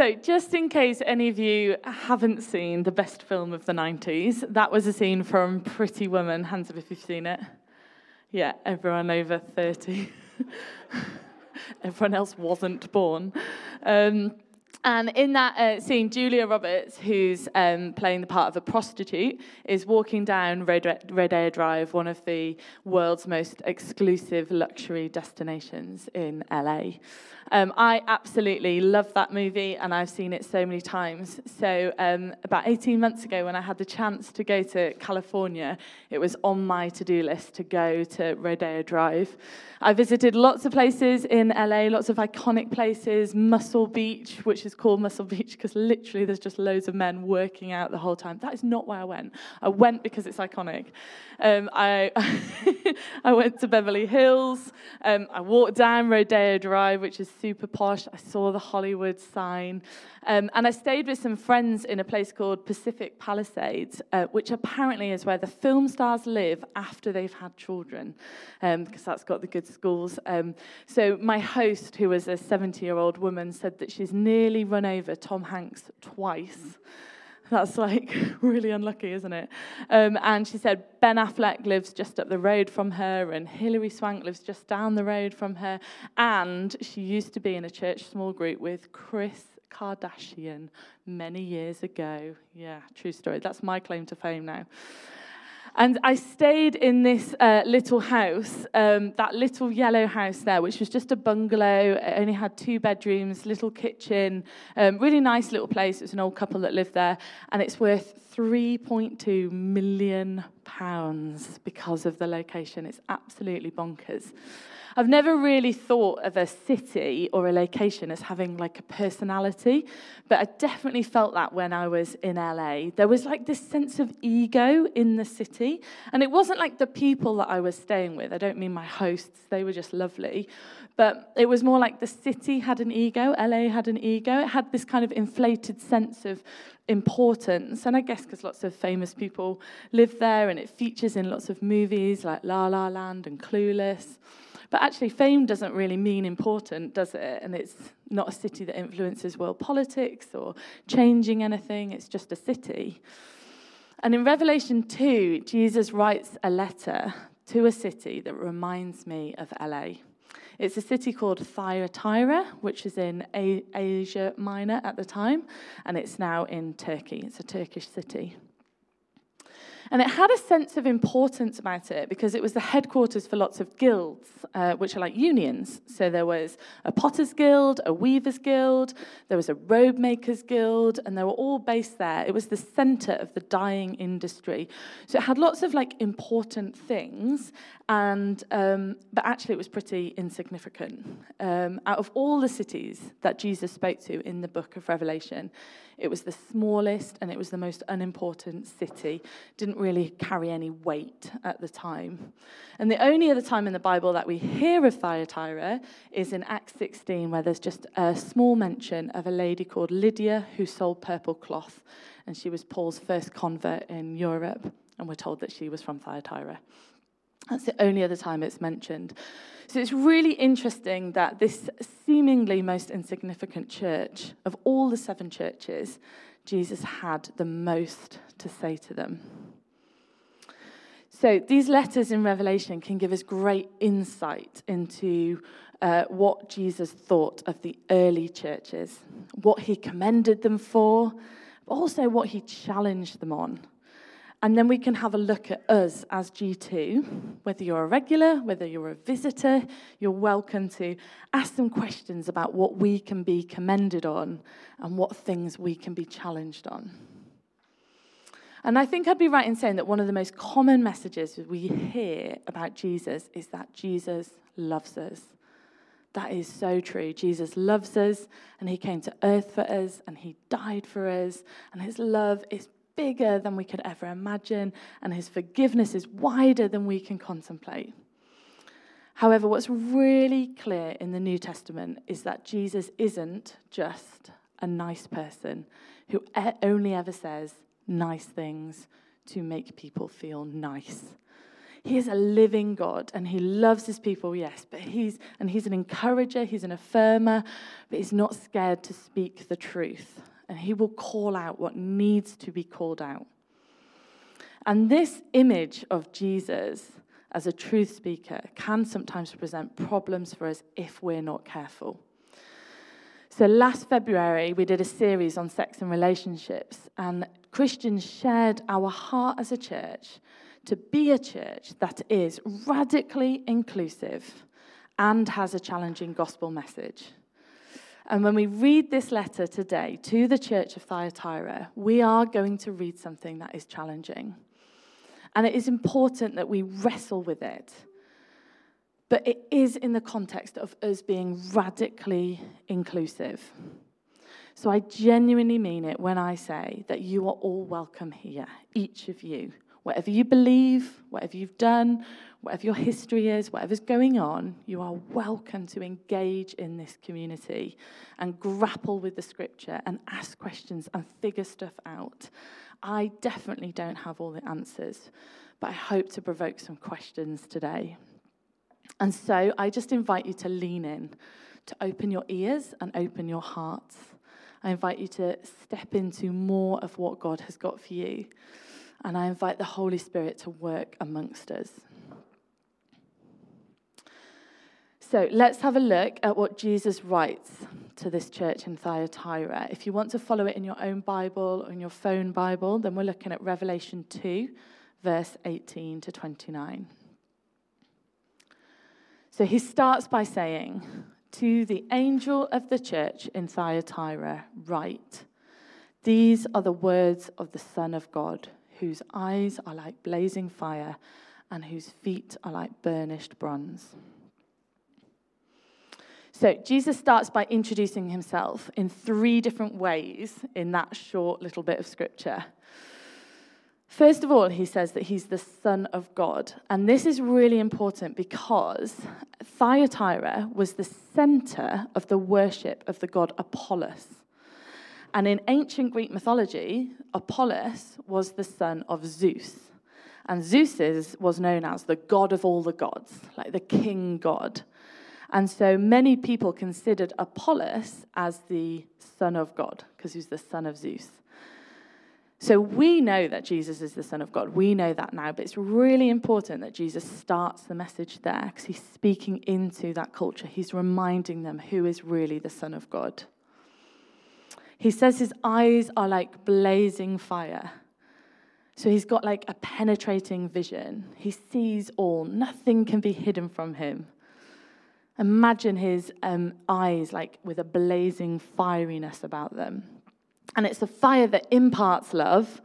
So, just in case any of you haven't seen the best film of the 90s, that was a scene from Pretty Woman. Hands up if you've seen it. Yeah, everyone over 30. everyone else wasn't born. Um, and in that uh, scene, Julia Roberts, who's um, playing the part of a prostitute, is walking down Rodeo Drive, one of the world's most exclusive luxury destinations in LA. Um, I absolutely love that movie, and I've seen it so many times. So, um, about 18 months ago, when I had the chance to go to California, it was on my to do list to go to Rodeo Drive. I visited lots of places in LA, lots of iconic places, Muscle Beach, which is called Muscle Beach because literally there's just loads of men working out the whole time. That is not why I went. I went because it's iconic. Um, I, I went to Beverly Hills. Um, I walked down Rodeo Drive, which is super posh. I saw the Hollywood sign. Um, and I stayed with some friends in a place called Pacific Palisades, uh, which apparently is where the film stars live after they've had children, because um, that's got the good schools. Um, so my host, who was a 70 year old woman, said that she's nearly run over Tom Hanks twice. That's like really unlucky, isn't it? Um, and she said Ben Affleck lives just up the road from her, and Hilary Swank lives just down the road from her. And she used to be in a church small group with Kris Kardashian many years ago. Yeah, true story. That's my claim to fame now. And I stayed in this uh, little house, um, that little yellow house there, which was just a bungalow. It only had two bedrooms, little kitchen, um, really nice little place. It was an old couple that lived there, and it's worth 3.2 million pounds because of the location. It's absolutely bonkers. I've never really thought of a city or a location as having like a personality, but I definitely felt that when I was in LA. There was like this sense of ego in the city, and it wasn't like the people that I was staying with. I don't mean my hosts, they were just lovely, but it was more like the city had an ego, LA had an ego. It had this kind of inflated sense of importance. And I guess because lots of famous people live there and it features in lots of movies like La La Land and Clueless. But actually, fame doesn't really mean important, does it? And it's not a city that influences world politics or changing anything, it's just a city. And in Revelation 2, Jesus writes a letter to a city that reminds me of LA. It's a city called Thyatira, which is in Asia Minor at the time, and it's now in Turkey. It's a Turkish city. And it had a sense of importance about it because it was the headquarters for lots of guilds, uh, which are like unions. So there was a potter's guild, a weaver's guild, there was a robe maker's guild, and they were all based there. It was the center of the dyeing industry. So it had lots of like important things, and um, but actually it was pretty insignificant. Um, out of all the cities that Jesus spoke to in the book of Revelation, it was the smallest and it was the most unimportant city. Didn't really carry any weight at the time. And the only other time in the Bible that we hear of Thyatira is in Acts 16, where there's just a small mention of a lady called Lydia who sold purple cloth. And she was Paul's first convert in Europe. And we're told that she was from Thyatira. That's the only other time it's mentioned. So it's really interesting that this seemingly most insignificant church, of all the seven churches, Jesus had the most to say to them. So these letters in Revelation can give us great insight into uh, what Jesus thought of the early churches, what he commended them for, but also what he challenged them on. And then we can have a look at us as G2. Whether you're a regular, whether you're a visitor, you're welcome to ask some questions about what we can be commended on and what things we can be challenged on. And I think I'd be right in saying that one of the most common messages we hear about Jesus is that Jesus loves us. That is so true. Jesus loves us, and he came to earth for us, and he died for us, and his love is bigger than we could ever imagine, and his forgiveness is wider than we can contemplate. However, what's really clear in the New Testament is that Jesus isn't just a nice person who only ever says nice things to make people feel nice. He is a living God and he loves his people, yes, but he's and he's an encourager, he's an affirmer, but he's not scared to speak the truth. And he will call out what needs to be called out. And this image of Jesus as a truth speaker can sometimes present problems for us if we're not careful. So, last February, we did a series on sex and relationships, and Christians shared our heart as a church to be a church that is radically inclusive and has a challenging gospel message. And when we read this letter today to the church of Thyatira, we are going to read something that is challenging. And it is important that we wrestle with it. But it is in the context of us being radically inclusive. So I genuinely mean it when I say that you are all welcome here, each of you. Whatever you believe, whatever you've done, whatever your history is, whatever's going on, you are welcome to engage in this community and grapple with the scripture and ask questions and figure stuff out. I definitely don't have all the answers, but I hope to provoke some questions today. And so I just invite you to lean in, to open your ears and open your hearts. I invite you to step into more of what God has got for you. And I invite the Holy Spirit to work amongst us. So let's have a look at what Jesus writes to this church in Thyatira. If you want to follow it in your own Bible or in your phone Bible, then we're looking at Revelation 2, verse 18 to 29. So he starts by saying, To the angel of the church in Thyatira, write, These are the words of the Son of God, whose eyes are like blazing fire and whose feet are like burnished bronze. So, Jesus starts by introducing himself in three different ways in that short little bit of scripture. First of all, he says that he's the Son of God. And this is really important because Thyatira was the center of the worship of the god Apollos. And in ancient Greek mythology, Apollos was the son of Zeus. And Zeus was known as the god of all the gods, like the king god. And so many people considered Apollos as the son of God, because he's the son of Zeus. So we know that Jesus is the Son of God. We know that now, but it's really important that Jesus starts the message there because he's speaking into that culture. He's reminding them who is really the Son of God. He says his eyes are like blazing fire. So he's got like a penetrating vision. He sees all, nothing can be hidden from him. Imagine his um, eyes like with a blazing fieriness about them. And it's a fire that imparts love,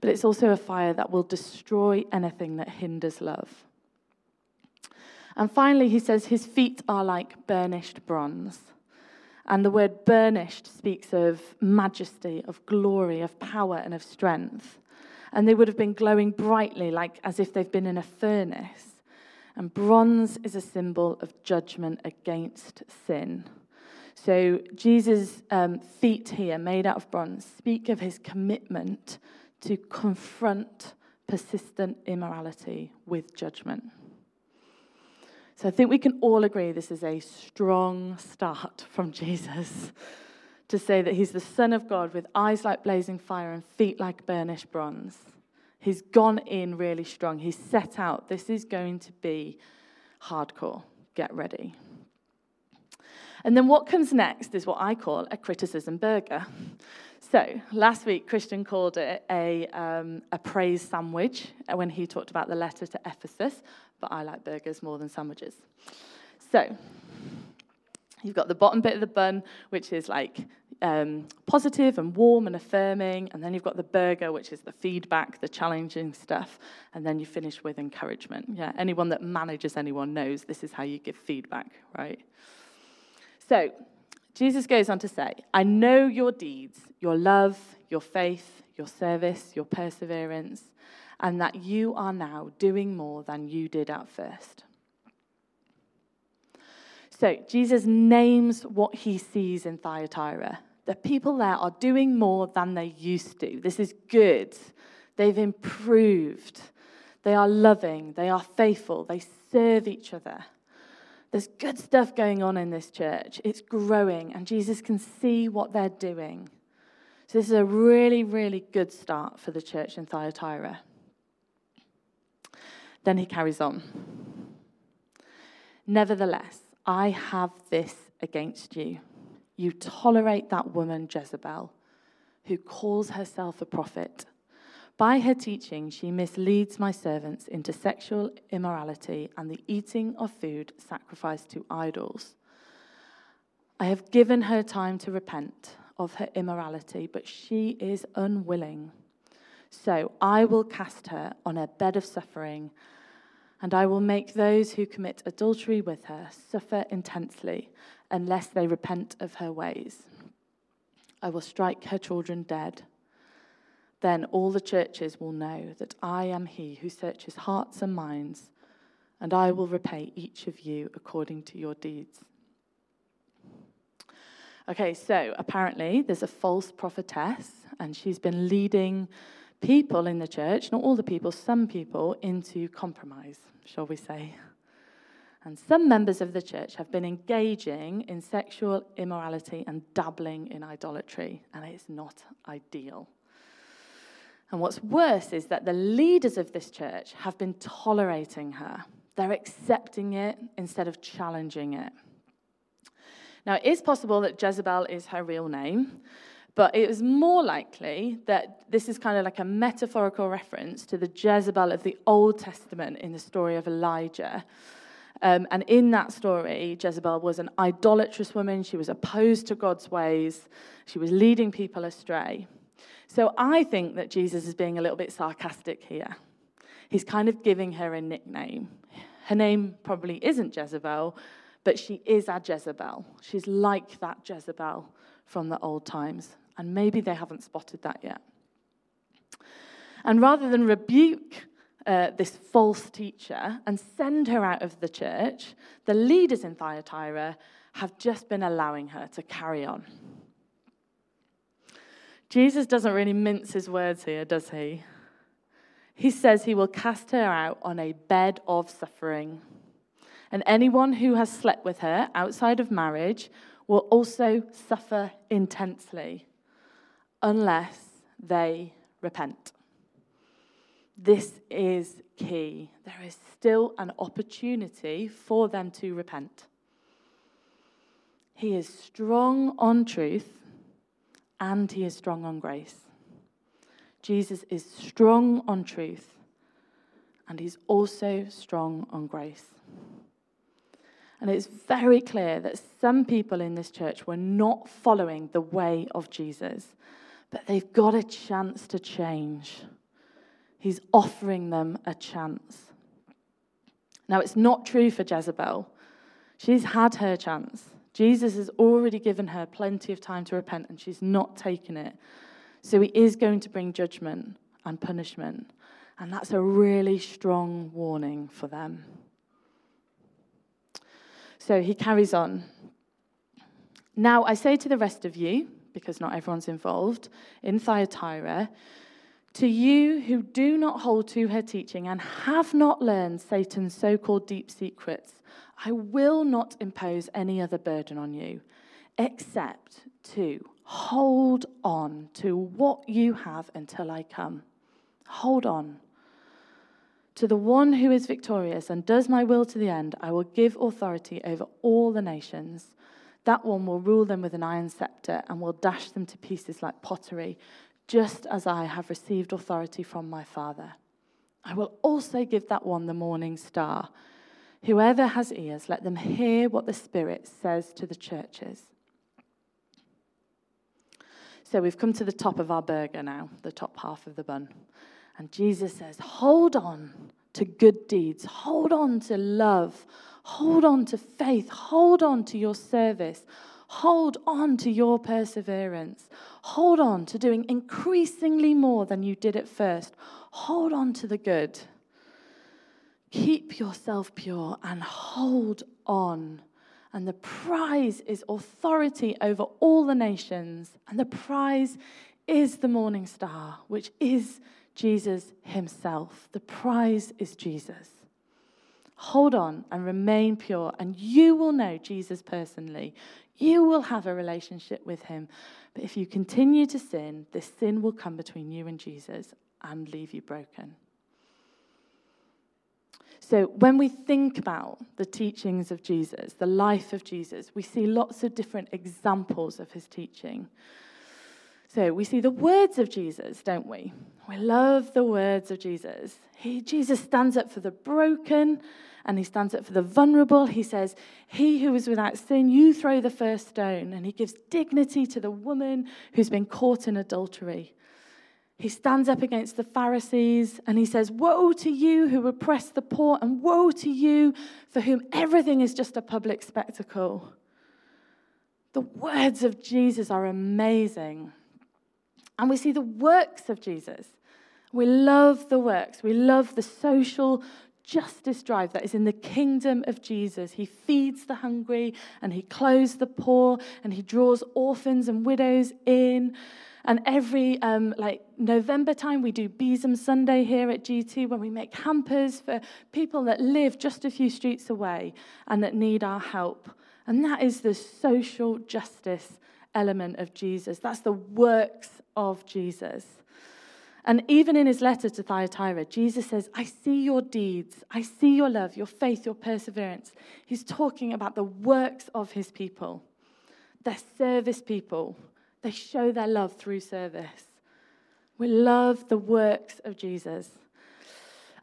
but it's also a fire that will destroy anything that hinders love. And finally, he says his feet are like burnished bronze. And the word burnished speaks of majesty, of glory, of power, and of strength. And they would have been glowing brightly, like as if they've been in a furnace. And bronze is a symbol of judgment against sin. So Jesus' um, feet here, made out of bronze, speak of his commitment to confront persistent immorality with judgment. So I think we can all agree this is a strong start from Jesus to say that he's the Son of God with eyes like blazing fire and feet like burnished bronze. He's gone in really strong. He's set out. This is going to be hardcore. Get ready. And then what comes next is what I call a criticism burger. So last week, Christian called it a, um, a praise sandwich when he talked about the letter to Ephesus, but I like burgers more than sandwiches. So you've got the bottom bit of the bun, which is like um, positive and warm and affirming, and then you've got the burger, which is the feedback, the challenging stuff, and then you finish with encouragement. Yeah, anyone that manages anyone knows this is how you give feedback, right? So, Jesus goes on to say, I know your deeds, your love, your faith, your service, your perseverance, and that you are now doing more than you did at first. So, Jesus names what he sees in Thyatira. The people there are doing more than they used to. This is good. They've improved. They are loving, they are faithful, they serve each other. There's good stuff going on in this church. It's growing, and Jesus can see what they're doing. So, this is a really, really good start for the church in Thyatira. Then he carries on. Nevertheless, I have this against you. You tolerate that woman, Jezebel, who calls herself a prophet. By her teaching, she misleads my servants into sexual immorality and the eating of food sacrificed to idols. I have given her time to repent of her immorality, but she is unwilling. So I will cast her on a bed of suffering, and I will make those who commit adultery with her suffer intensely unless they repent of her ways. I will strike her children dead then all the churches will know that I am he who searches hearts and minds, and I will repay each of you according to your deeds. Okay, so apparently there's a false prophetess, and she's been leading people in the church, not all the people, some people, into compromise, shall we say. And some members of the church have been engaging in sexual immorality and dabbling in idolatry, and it's not ideal. And what's worse is that the leaders of this church have been tolerating her. They're accepting it instead of challenging it. Now, it is possible that Jezebel is her real name, but it is more likely that this is kind of like a metaphorical reference to the Jezebel of the Old Testament in the story of Elijah. Um, and in that story, Jezebel was an idolatrous woman. She was opposed to God's ways, she was leading people astray. So I think that Jesus is being a little bit sarcastic here. He's kind of giving her a nickname. Her name probably isn't Jezebel, but she is a Jezebel. She's like that Jezebel from the old times. And maybe they haven't spotted that yet. And rather than rebuke uh, this false teacher and send her out of the church, the leaders in Thyatira have just been allowing her to carry on. Jesus doesn't really mince his words here, does he? He says he will cast her out on a bed of suffering. And anyone who has slept with her outside of marriage will also suffer intensely unless they repent. This is key. There is still an opportunity for them to repent. He is strong on truth and he is strong on grace. Jesus is strong on truth, and he's also strong on grace. And it's very clear that some people in this church were not following the way of Jesus, but they've got a chance to change. He's offering them a chance. Now, it's not true for Jezebel. She's had her chance. Jesus has already given her plenty of time to repent, and she's not taken it. So he is going to bring judgment and punishment. And that's a really strong warning for them. So he carries on. Now I say to the rest of you, because not everyone's involved, in Thyatira, to you who do not hold to her teaching and have not learned Satan's so called deep secrets, I will not impose any other burden on you except to hold on to what you have until I come. Hold on. To the one who is victorious and does my will to the end, I will give authority over all the nations. That one will rule them with an iron scepter and will dash them to pieces like pottery, just as I have received authority from my Father. I will also give that one the morning star. Whoever has ears, let them hear what the Spirit says to the churches. So we've come to the top of our burger now, the top half of the bun. And Jesus says, Hold on to good deeds, hold on to love, hold on to faith, hold on to your service, hold on to your perseverance, hold on to doing increasingly more than you did at first, hold on to the good. Keep yourself pure and hold on. And the prize is authority over all the nations. And the prize is the morning star, which is Jesus himself. The prize is Jesus. Hold on and remain pure, and you will know Jesus personally. You will have a relationship with him. But if you continue to sin, this sin will come between you and Jesus and leave you broken. So, when we think about the teachings of Jesus, the life of Jesus, we see lots of different examples of his teaching. So, we see the words of Jesus, don't we? We love the words of Jesus. He, Jesus stands up for the broken and he stands up for the vulnerable. He says, He who is without sin, you throw the first stone. And he gives dignity to the woman who's been caught in adultery. He stands up against the Pharisees and he says, Woe to you who oppress the poor, and woe to you for whom everything is just a public spectacle. The words of Jesus are amazing. And we see the works of Jesus. We love the works. We love the social justice drive that is in the kingdom of Jesus. He feeds the hungry and he clothes the poor and he draws orphans and widows in. And every um, like November time, we do Besom Sunday here at G2 when we make hampers for people that live just a few streets away and that need our help. And that is the social justice element of Jesus. That's the works of Jesus. And even in his letter to Thyatira, Jesus says, I see your deeds, I see your love, your faith, your perseverance. He's talking about the works of his people. They're service people, they show their love through service. We love the works of Jesus.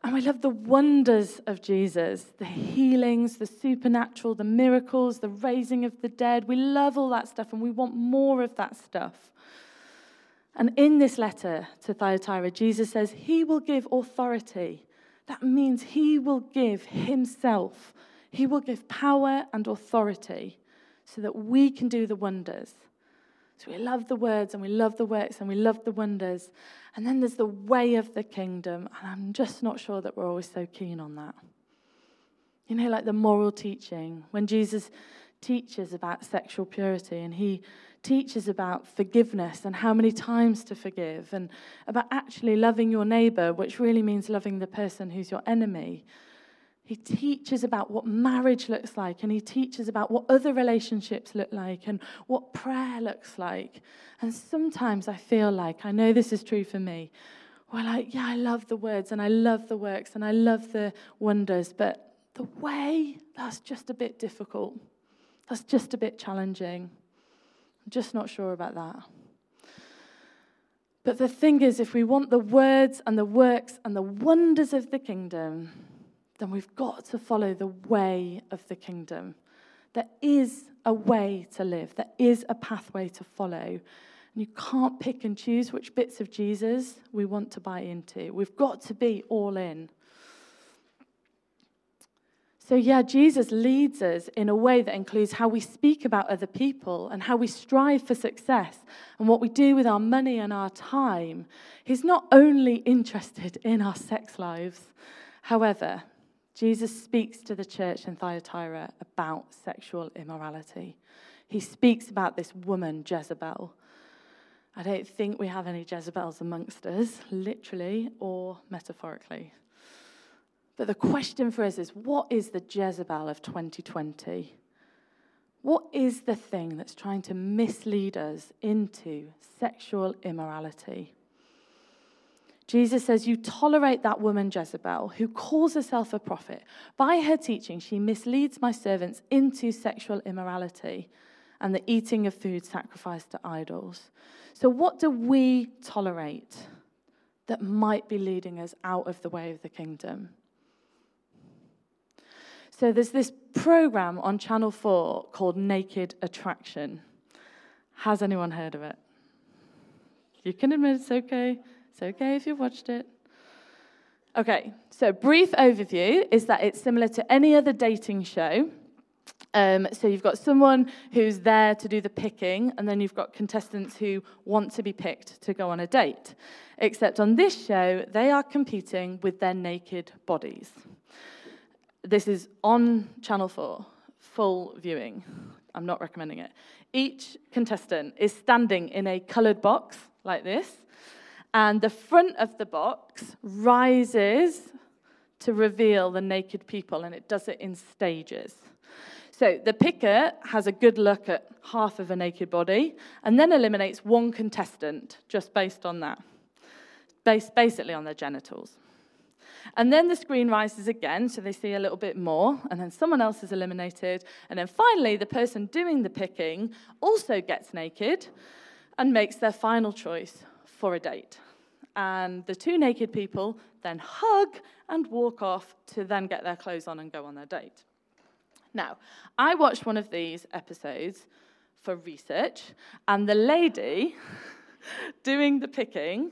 And we love the wonders of Jesus the healings, the supernatural, the miracles, the raising of the dead. We love all that stuff and we want more of that stuff. And in this letter to Thyatira, Jesus says he will give authority. That means he will give himself, he will give power and authority so that we can do the wonders. So we love the words and we love the works and we love the wonders. And then there's the way of the kingdom. And I'm just not sure that we're always so keen on that. You know, like the moral teaching, when Jesus teaches about sexual purity and he teaches about forgiveness and how many times to forgive, and about actually loving your neighbor, which really means loving the person who's your enemy. He teaches about what marriage looks like, and he teaches about what other relationships look like, and what prayer looks like. And sometimes I feel like, I know this is true for me, we're like, yeah, I love the words, and I love the works, and I love the wonders, but the way, that's just a bit difficult. That's just a bit challenging. I'm just not sure about that. But the thing is, if we want the words and the works and the wonders of the kingdom, then we've got to follow the way of the kingdom. There is a way to live, there is a pathway to follow. And you can't pick and choose which bits of Jesus we want to buy into. We've got to be all in. So, yeah, Jesus leads us in a way that includes how we speak about other people and how we strive for success and what we do with our money and our time. He's not only interested in our sex lives. However, Jesus speaks to the church in Thyatira about sexual immorality. He speaks about this woman, Jezebel. I don't think we have any Jezebels amongst us, literally or metaphorically. But the question for us is what is the Jezebel of 2020? What is the thing that's trying to mislead us into sexual immorality? Jesus says, You tolerate that woman Jezebel, who calls herself a prophet. By her teaching, she misleads my servants into sexual immorality and the eating of food sacrificed to idols. So, what do we tolerate that might be leading us out of the way of the kingdom? So there's this program on Channel 4 called Naked Attraction. Has anyone heard of it? You can admit it's okay. It's okay if you've watched it. Okay, so brief overview is that it's similar to any other dating show. Um, so you've got someone who's there to do the picking, and then you've got contestants who want to be picked to go on a date. Except on this show, they are competing with their naked bodies. This is on Channel 4, full viewing. I'm not recommending it. Each contestant is standing in a coloured box like this, And the front of the box rises to reveal the naked people, and it does it in stages. So the picker has a good look at half of a naked body and then eliminates one contestant just based on that, based basically on their genitals. And then the screen rises again, so they see a little bit more, and then someone else is eliminated. And then finally, the person doing the picking also gets naked and makes their final choice for a date. And the two naked people then hug and walk off to then get their clothes on and go on their date. Now, I watched one of these episodes for research, and the lady doing the picking,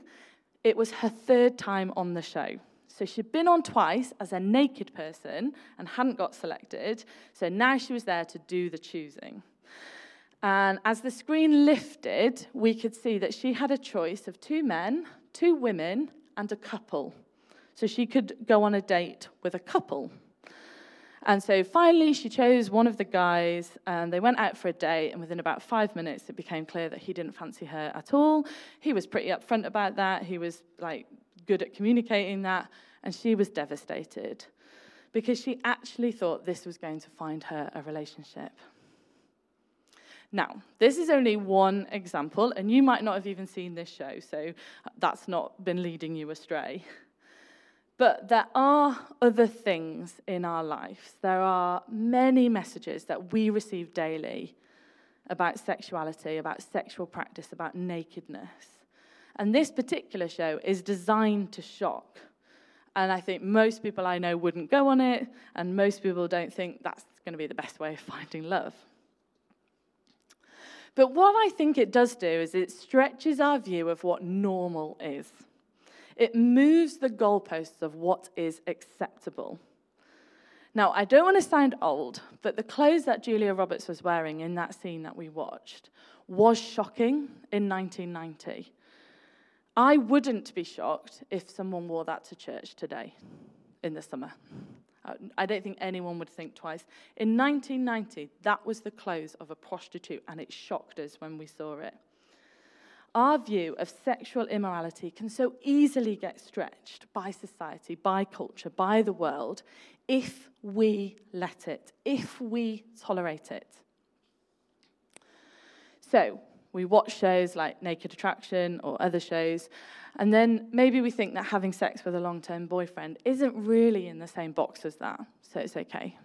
it was her third time on the show. So she'd been on twice as a naked person and hadn't got selected. So now she was there to do the choosing. And as the screen lifted, we could see that she had a choice of two men, two women, and a couple. So she could go on a date with a couple. And so finally, she chose one of the guys, and they went out for a date. And within about five minutes, it became clear that he didn't fancy her at all. He was pretty upfront about that. He was like good at communicating that, and she was devastated because she actually thought this was going to find her a relationship. Now, this is only one example, and you might not have even seen this show, so that's not been leading you astray. But there are other things in our lives. There are many messages that we receive daily about sexuality, about sexual practice, about nakedness. And this particular show is designed to shock. And I think most people I know wouldn't go on it, and most people don't think that's going to be the best way of finding love. But what I think it does do is it stretches our view of what normal is. It moves the goalposts of what is acceptable. Now, I don't want to sound old, but the clothes that Julia Roberts was wearing in that scene that we watched was shocking in 1990. I wouldn't be shocked if someone wore that to church today in the summer. I don't think anyone would think twice. In 1990, that was the clothes of a prostitute, and it shocked us when we saw it. Our view of sexual immorality can so easily get stretched by society, by culture, by the world, if we let it, if we tolerate it. So, we watch shows like Naked Attraction or other shows, and then maybe we think that having sex with a long term boyfriend isn't really in the same box as that, so it's okay.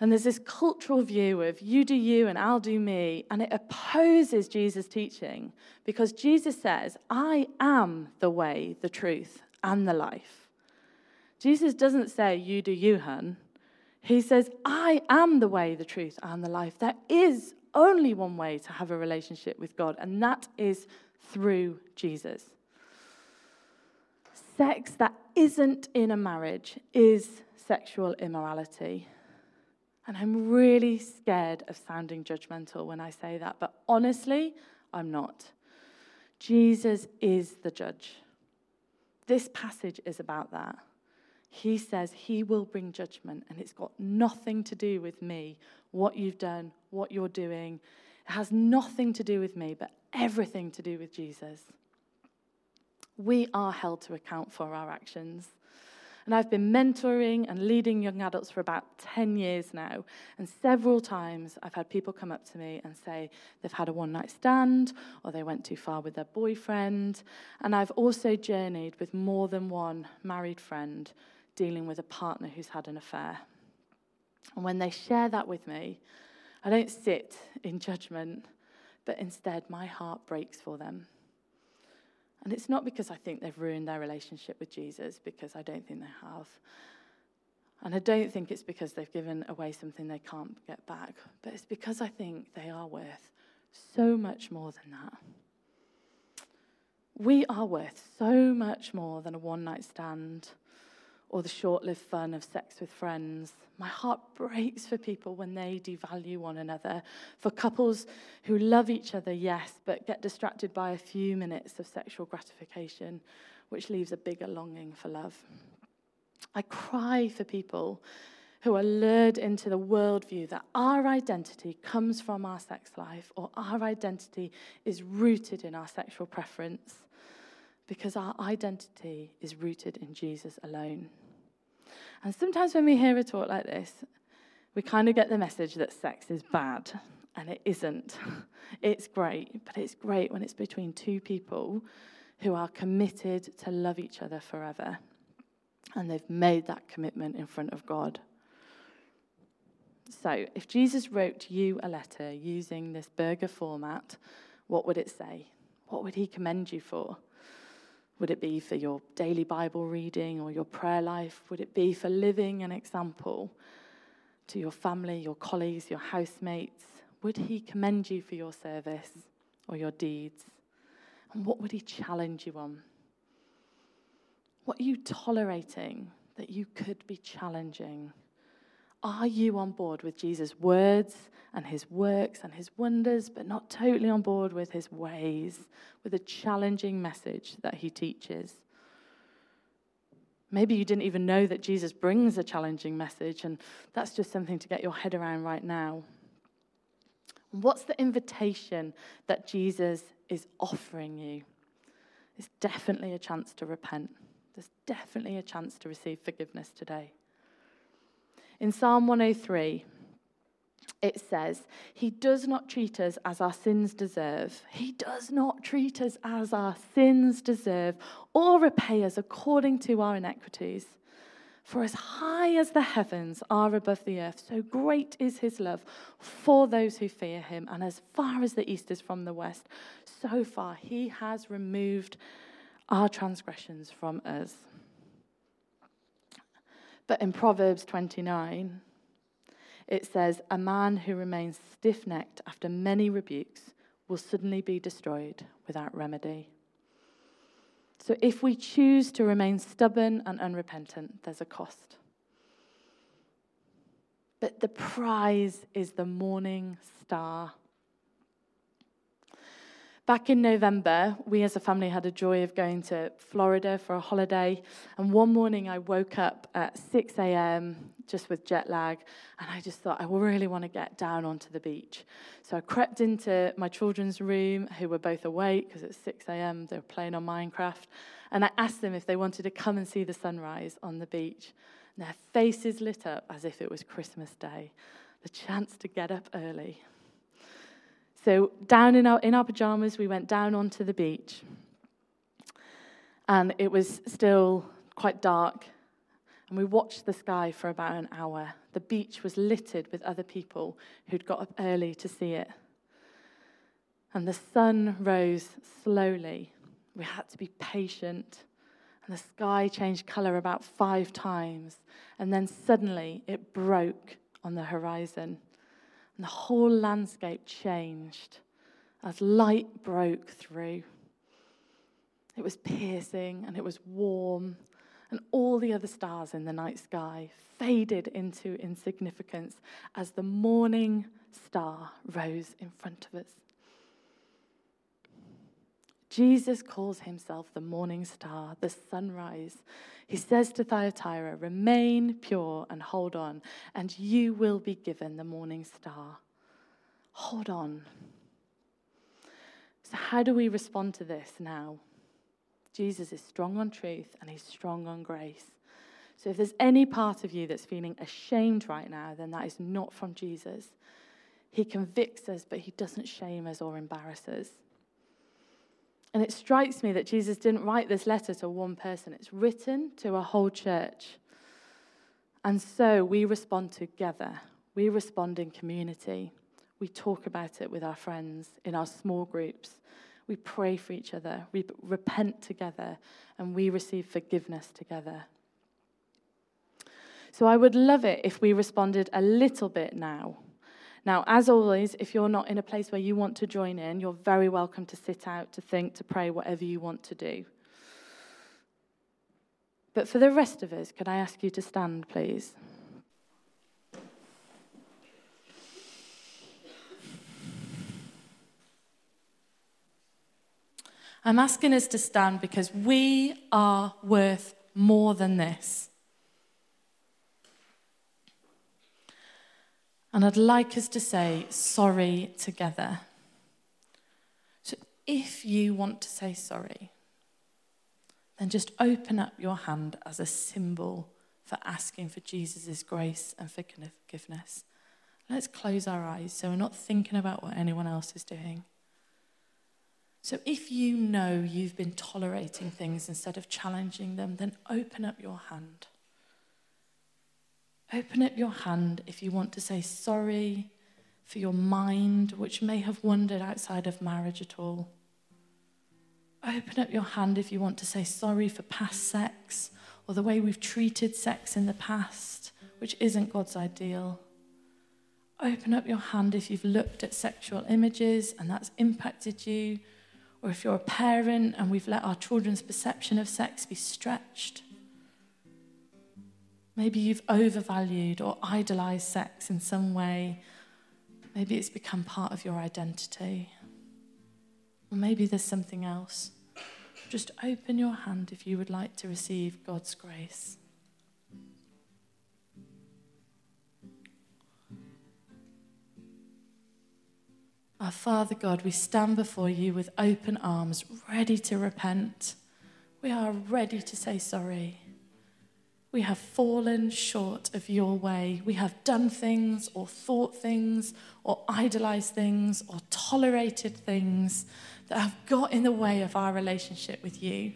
And there's this cultural view of you do you and I'll do me, and it opposes Jesus' teaching because Jesus says, I am the way, the truth, and the life. Jesus doesn't say, You do you, hun. He says, I am the way, the truth, and the life. There is only one way to have a relationship with God, and that is through Jesus. Sex that isn't in a marriage is sexual immorality. And I'm really scared of sounding judgmental when I say that, but honestly, I'm not. Jesus is the judge. This passage is about that. He says he will bring judgment, and it's got nothing to do with me, what you've done, what you're doing. It has nothing to do with me, but everything to do with Jesus. We are held to account for our actions. And I've been mentoring and leading young adults for about 10 years now. And several times I've had people come up to me and say they've had a one night stand or they went too far with their boyfriend. And I've also journeyed with more than one married friend dealing with a partner who's had an affair. And when they share that with me, I don't sit in judgment, but instead my heart breaks for them. And it's not because I think they've ruined their relationship with Jesus, because I don't think they have. And I don't think it's because they've given away something they can't get back, but it's because I think they are worth so much more than that. We are worth so much more than a one night stand or the short lived fun of sex with friends. My heart breaks for people when they devalue one another. For couples who love each other, yes, but get distracted by a few minutes of sexual gratification, which leaves a bigger longing for love. I cry for people who are lured into the worldview that our identity comes from our sex life or our identity is rooted in our sexual preference because our identity is rooted in Jesus alone. And sometimes when we hear a talk like this, we kind of get the message that sex is bad, and it isn't. It's great, but it's great when it's between two people who are committed to love each other forever. And they've made that commitment in front of God. So, if Jesus wrote you a letter using this burger format, what would it say? What would he commend you for? Would it be for your daily Bible reading or your prayer life? Would it be for living an example to your family, your colleagues, your housemates? Would he commend you for your service or your deeds? And what would he challenge you on? What are you tolerating that you could be challenging? Are you on board with Jesus' words and his works and his wonders, but not totally on board with his ways, with the challenging message that he teaches? Maybe you didn't even know that Jesus brings a challenging message, and that's just something to get your head around right now. What's the invitation that Jesus is offering you? It's definitely a chance to repent. There's definitely a chance to receive forgiveness today. In Psalm 103, it says, He does not treat us as our sins deserve. He does not treat us as our sins deserve or repay us according to our inequities. For as high as the heavens are above the earth, so great is his love for those who fear him. And as far as the east is from the west, so far he has removed our transgressions from us. But in Proverbs 29, it says, A man who remains stiff necked after many rebukes will suddenly be destroyed without remedy. So if we choose to remain stubborn and unrepentant, there's a cost. But the prize is the morning star Back in November, we as a family had a joy of going to Florida for a holiday. And one morning I woke up at 6 a.m. just with jet lag, and I just thought, I really want to get down onto the beach. So I crept into my children's room, who were both awake because it's 6 a.m., they were playing on Minecraft. And I asked them if they wanted to come and see the sunrise on the beach. And their faces lit up as if it was Christmas Day, the chance to get up early. So, down in our, in our pajamas, we went down onto the beach. And it was still quite dark. And we watched the sky for about an hour. The beach was littered with other people who'd got up early to see it. And the sun rose slowly. We had to be patient. And the sky changed colour about five times. And then suddenly it broke on the horizon. And the whole landscape changed as light broke through. It was piercing and it was warm, and all the other stars in the night sky faded into insignificance as the morning star rose in front of us. Jesus calls himself the morning star, the sunrise. He says to Thyatira, Remain pure and hold on, and you will be given the morning star. Hold on. So, how do we respond to this now? Jesus is strong on truth and he's strong on grace. So, if there's any part of you that's feeling ashamed right now, then that is not from Jesus. He convicts us, but he doesn't shame us or embarrass us. And it strikes me that Jesus didn't write this letter to one person, it's written to a whole church. And so we respond together, we respond in community. We talk about it with our friends in our small groups. We pray for each other, we repent together, and we receive forgiveness together. So I would love it if we responded a little bit now now, as always, if you're not in a place where you want to join in, you're very welcome to sit out, to think, to pray, whatever you want to do. But for the rest of us, can I ask you to stand, please? I'm asking us to stand because we are worth more than this. And I'd like us to say sorry together. So if you want to say sorry, then just open up your hand as a symbol for asking for Jesus' grace and forgiveness. Let's close our eyes so we're not thinking about what anyone else is doing. So, if you know you've been tolerating things instead of challenging them, then open up your hand. Open up your hand if you want to say sorry for your mind, which may have wandered outside of marriage at all. Open up your hand if you want to say sorry for past sex or the way we've treated sex in the past, which isn't God's ideal. Open up your hand if you've looked at sexual images and that's impacted you, or if you're a parent and we've let our children's perception of sex be stretched. Maybe you've overvalued or idolized sex in some way. Maybe it's become part of your identity. Or maybe there's something else. Just open your hand if you would like to receive God's grace. Our Father God, we stand before you with open arms, ready to repent. We are ready to say sorry. We have fallen short of your way. We have done things or thought things or idolized things or tolerated things that have got in the way of our relationship with you.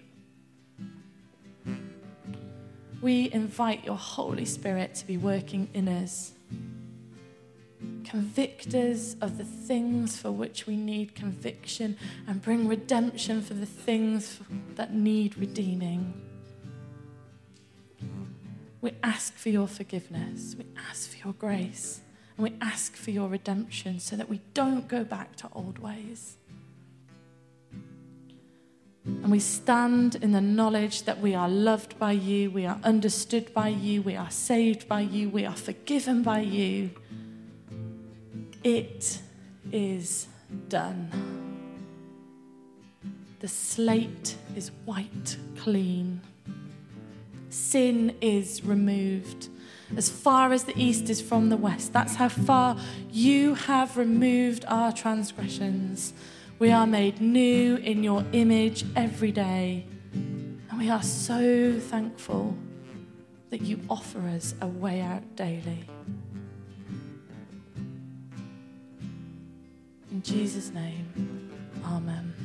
We invite your Holy Spirit to be working in us. Convict us of the things for which we need conviction and bring redemption for the things that need redeeming. We ask for your forgiveness. We ask for your grace. And we ask for your redemption so that we don't go back to old ways. And we stand in the knowledge that we are loved by you, we are understood by you, we are saved by you, we are forgiven by you. It is done. The slate is white clean. Sin is removed. As far as the east is from the west, that's how far you have removed our transgressions. We are made new in your image every day. And we are so thankful that you offer us a way out daily. In Jesus' name, Amen.